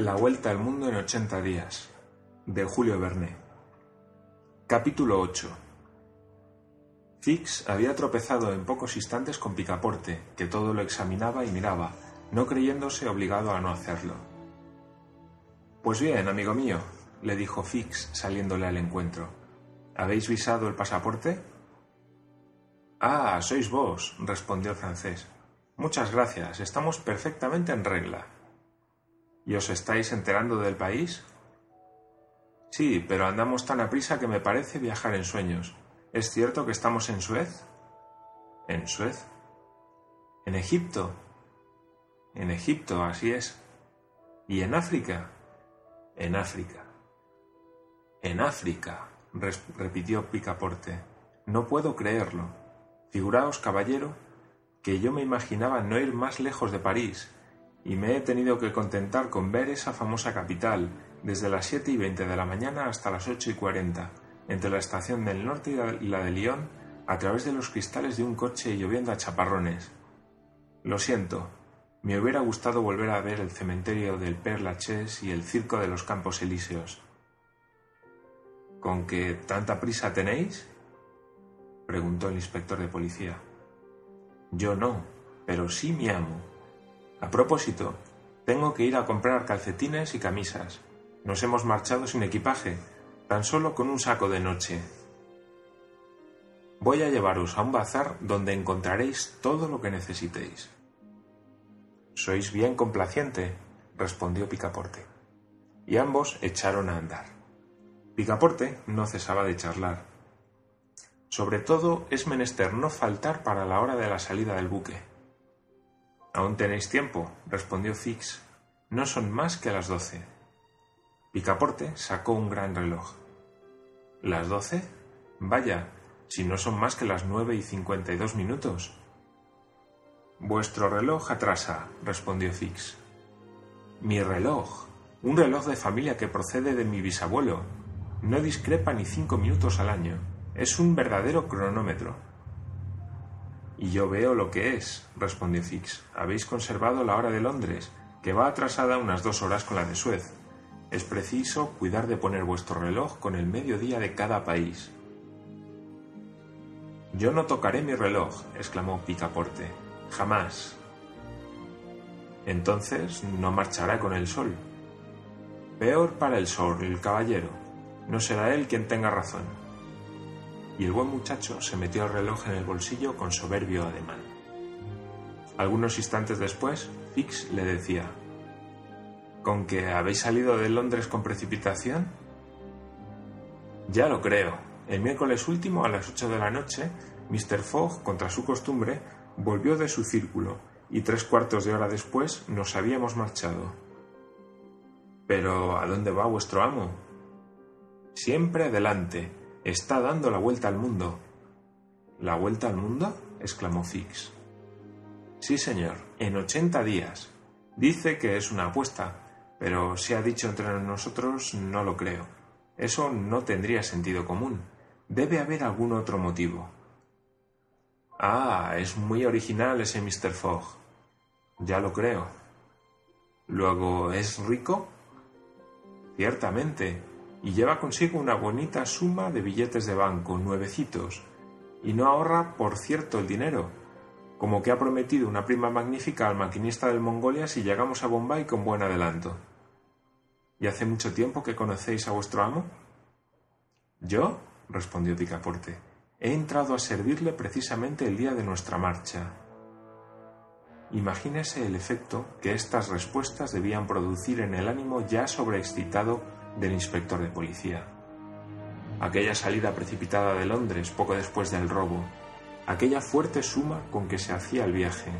La vuelta al mundo en 80 días, de Julio Verne. Capítulo 8. Fix había tropezado en pocos instantes con Picaporte, que todo lo examinaba y miraba, no creyéndose obligado a no hacerlo. Pues bien, amigo mío, le dijo Fix saliéndole al encuentro. ¿Habéis visado el pasaporte? Ah, sois vos, respondió el francés. Muchas gracias, estamos perfectamente en regla. ¿Y os estáis enterando del país? Sí, pero andamos tan aprisa que me parece viajar en sueños. ¿Es cierto que estamos en Suez? ¿En Suez? ¿En Egipto? En Egipto, así es. ¿Y en África? En África. En África, repitió Picaporte. No puedo creerlo. Figuraos, caballero, que yo me imaginaba no ir más lejos de París, y me he tenido que contentar con ver esa famosa capital desde las siete y veinte de la mañana hasta las ocho y cuarenta, entre la estación del norte y la de Lyon, a través de los cristales de un coche lloviendo a chaparrones. Lo siento, me hubiera gustado volver a ver el cementerio del Père Lachaise y el circo de los Campos Elíseos. ¿Con qué tanta prisa tenéis? preguntó el inspector de policía. Yo no, pero sí mi amo. A propósito, tengo que ir a comprar calcetines y camisas. Nos hemos marchado sin equipaje, tan solo con un saco de noche. Voy a llevaros a un bazar donde encontraréis todo lo que necesitéis. Sois bien complaciente, respondió Picaporte. Y ambos echaron a andar. Picaporte no cesaba de charlar. Sobre todo es menester no faltar para la hora de la salida del buque. Aún tenéis tiempo, respondió Fix. No son más que las doce. Picaporte sacó un gran reloj. ¿Las doce? Vaya, si no son más que las nueve y cincuenta y dos minutos. Vuestro reloj atrasa, respondió Fix. Mi reloj, un reloj de familia que procede de mi bisabuelo, no discrepa ni cinco minutos al año. Es un verdadero cronómetro. Y yo veo lo que es, respondió Fix. Habéis conservado la hora de Londres, que va atrasada unas dos horas con la de Suez. Es preciso cuidar de poner vuestro reloj con el mediodía de cada país. Yo no tocaré mi reloj, exclamó Picaporte. Jamás. Entonces no marchará con el sol. Peor para el sol, el caballero. No será él quien tenga razón y el buen muchacho se metió el reloj en el bolsillo con soberbio ademán. Algunos instantes después, Fix le decía ¿Con que habéis salido de Londres con precipitación? Ya lo creo. El miércoles último, a las ocho de la noche, Mr. Fogg, contra su costumbre, volvió de su círculo y tres cuartos de hora después nos habíamos marchado. Pero ¿a dónde va vuestro amo? Siempre adelante, Está dando la vuelta al mundo. ¿La vuelta al mundo? exclamó Fix. Sí, señor, en ochenta días. Dice que es una apuesta, pero si ha dicho entre nosotros, no lo creo. Eso no tendría sentido común. Debe haber algún otro motivo. Ah, es muy original ese Mr. Fogg. Ya lo creo. Luego, ¿es rico? Ciertamente, y lleva consigo una bonita suma de billetes de banco, nuevecitos, y no ahorra, por cierto, el dinero, como que ha prometido una prima magnífica al maquinista del Mongolia si llegamos a Bombay con buen adelanto. ¿Y hace mucho tiempo que conocéis a vuestro amo? Yo, respondió Picaporte, he entrado a servirle precisamente el día de nuestra marcha. Imagínese el efecto que estas respuestas debían producir en el ánimo ya sobreexcitado del inspector de policía. Aquella salida precipitada de Londres poco después del robo, aquella fuerte suma con que se hacía el viaje,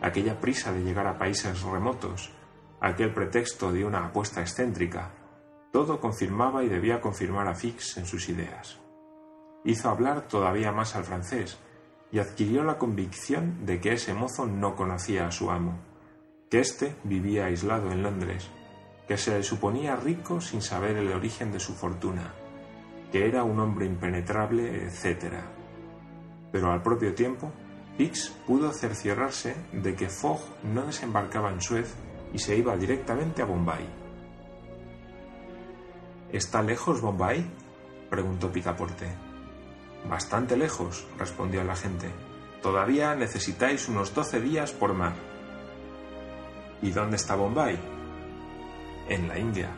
aquella prisa de llegar a países remotos, aquel pretexto de una apuesta excéntrica, todo confirmaba y debía confirmar a Fix en sus ideas. Hizo hablar todavía más al francés y adquirió la convicción de que ese mozo no conocía a su amo, que éste vivía aislado en Londres que se le suponía rico sin saber el origen de su fortuna, que era un hombre impenetrable, etc. Pero al propio tiempo, Hicks pudo cerciorarse de que Fogg no desembarcaba en Suez y se iba directamente a Bombay. ¿Está lejos Bombay? preguntó Picaporte. Bastante lejos, respondió la gente. Todavía necesitáis unos doce días por mar. ¿Y dónde está Bombay? En la India.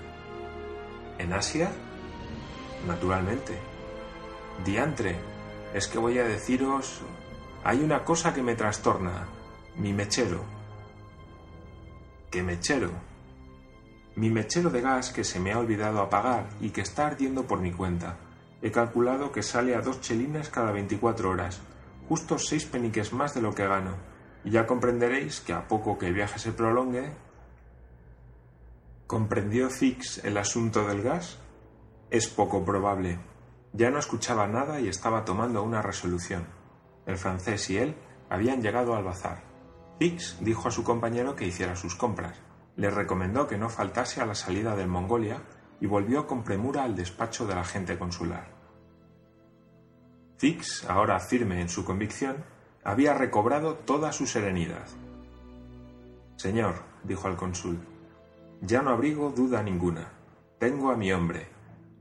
¿En Asia? Naturalmente. Diantre, es que voy a deciros... Hay una cosa que me trastorna. Mi mechero. ¿Qué mechero? Mi mechero de gas que se me ha olvidado apagar y que está ardiendo por mi cuenta. He calculado que sale a dos chelines cada 24 horas, justo seis peniques más de lo que gano, y ya comprenderéis que a poco que el viaje se prolongue. ¿Comprendió Fix el asunto del gas? Es poco probable. Ya no escuchaba nada y estaba tomando una resolución. El francés y él habían llegado al bazar. Fix dijo a su compañero que hiciera sus compras le recomendó que no faltase a la salida del Mongolia y volvió con premura al despacho del agente consular. Fix, ahora firme en su convicción, había recobrado toda su serenidad. Señor, dijo al cónsul, ya no abrigo duda ninguna. Tengo a mi hombre.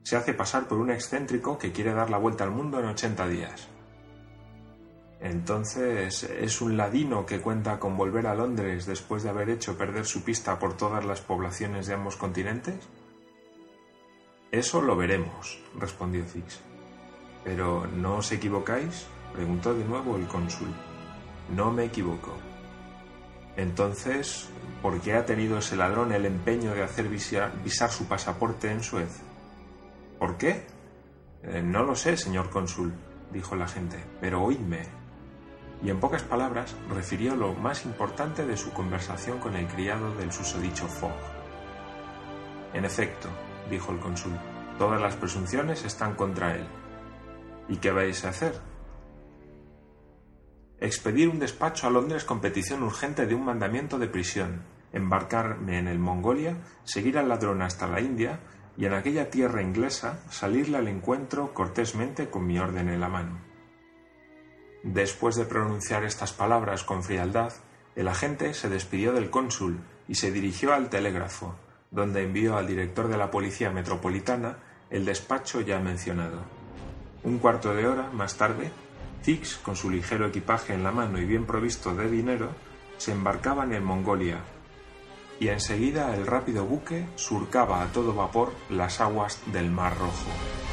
Se hace pasar por un excéntrico que quiere dar la vuelta al mundo en ochenta días. Entonces, ¿es un ladino que cuenta con volver a Londres después de haber hecho perder su pista por todas las poblaciones de ambos continentes? Eso lo veremos, respondió Fix. Pero ¿no os equivocáis? preguntó de nuevo el cónsul. No me equivoco. Entonces, ¿por qué ha tenido ese ladrón el empeño de hacer visar, su pasaporte en Suez? ¿Por qué? Eh, no lo sé, señor cónsul, dijo la gente, pero oídme y en pocas palabras refirió lo más importante de su conversación con el criado del susodicho Fogg. En efecto, dijo el cónsul, todas las presunciones están contra él. ¿Y qué vais a hacer? Expedir un despacho a Londres con petición urgente de un mandamiento de prisión, embarcarme en el Mongolia, seguir al ladrón hasta la India y en aquella tierra inglesa salirle al encuentro cortésmente con mi orden en la mano. Después de pronunciar estas palabras con frialdad, el agente se despidió del cónsul y se dirigió al telégrafo, donde envió al director de la Policía Metropolitana el despacho ya mencionado. Un cuarto de hora más tarde, Fix, con su ligero equipaje en la mano y bien provisto de dinero, se embarcaba en Mongolia, y enseguida el rápido buque surcaba a todo vapor las aguas del Mar Rojo.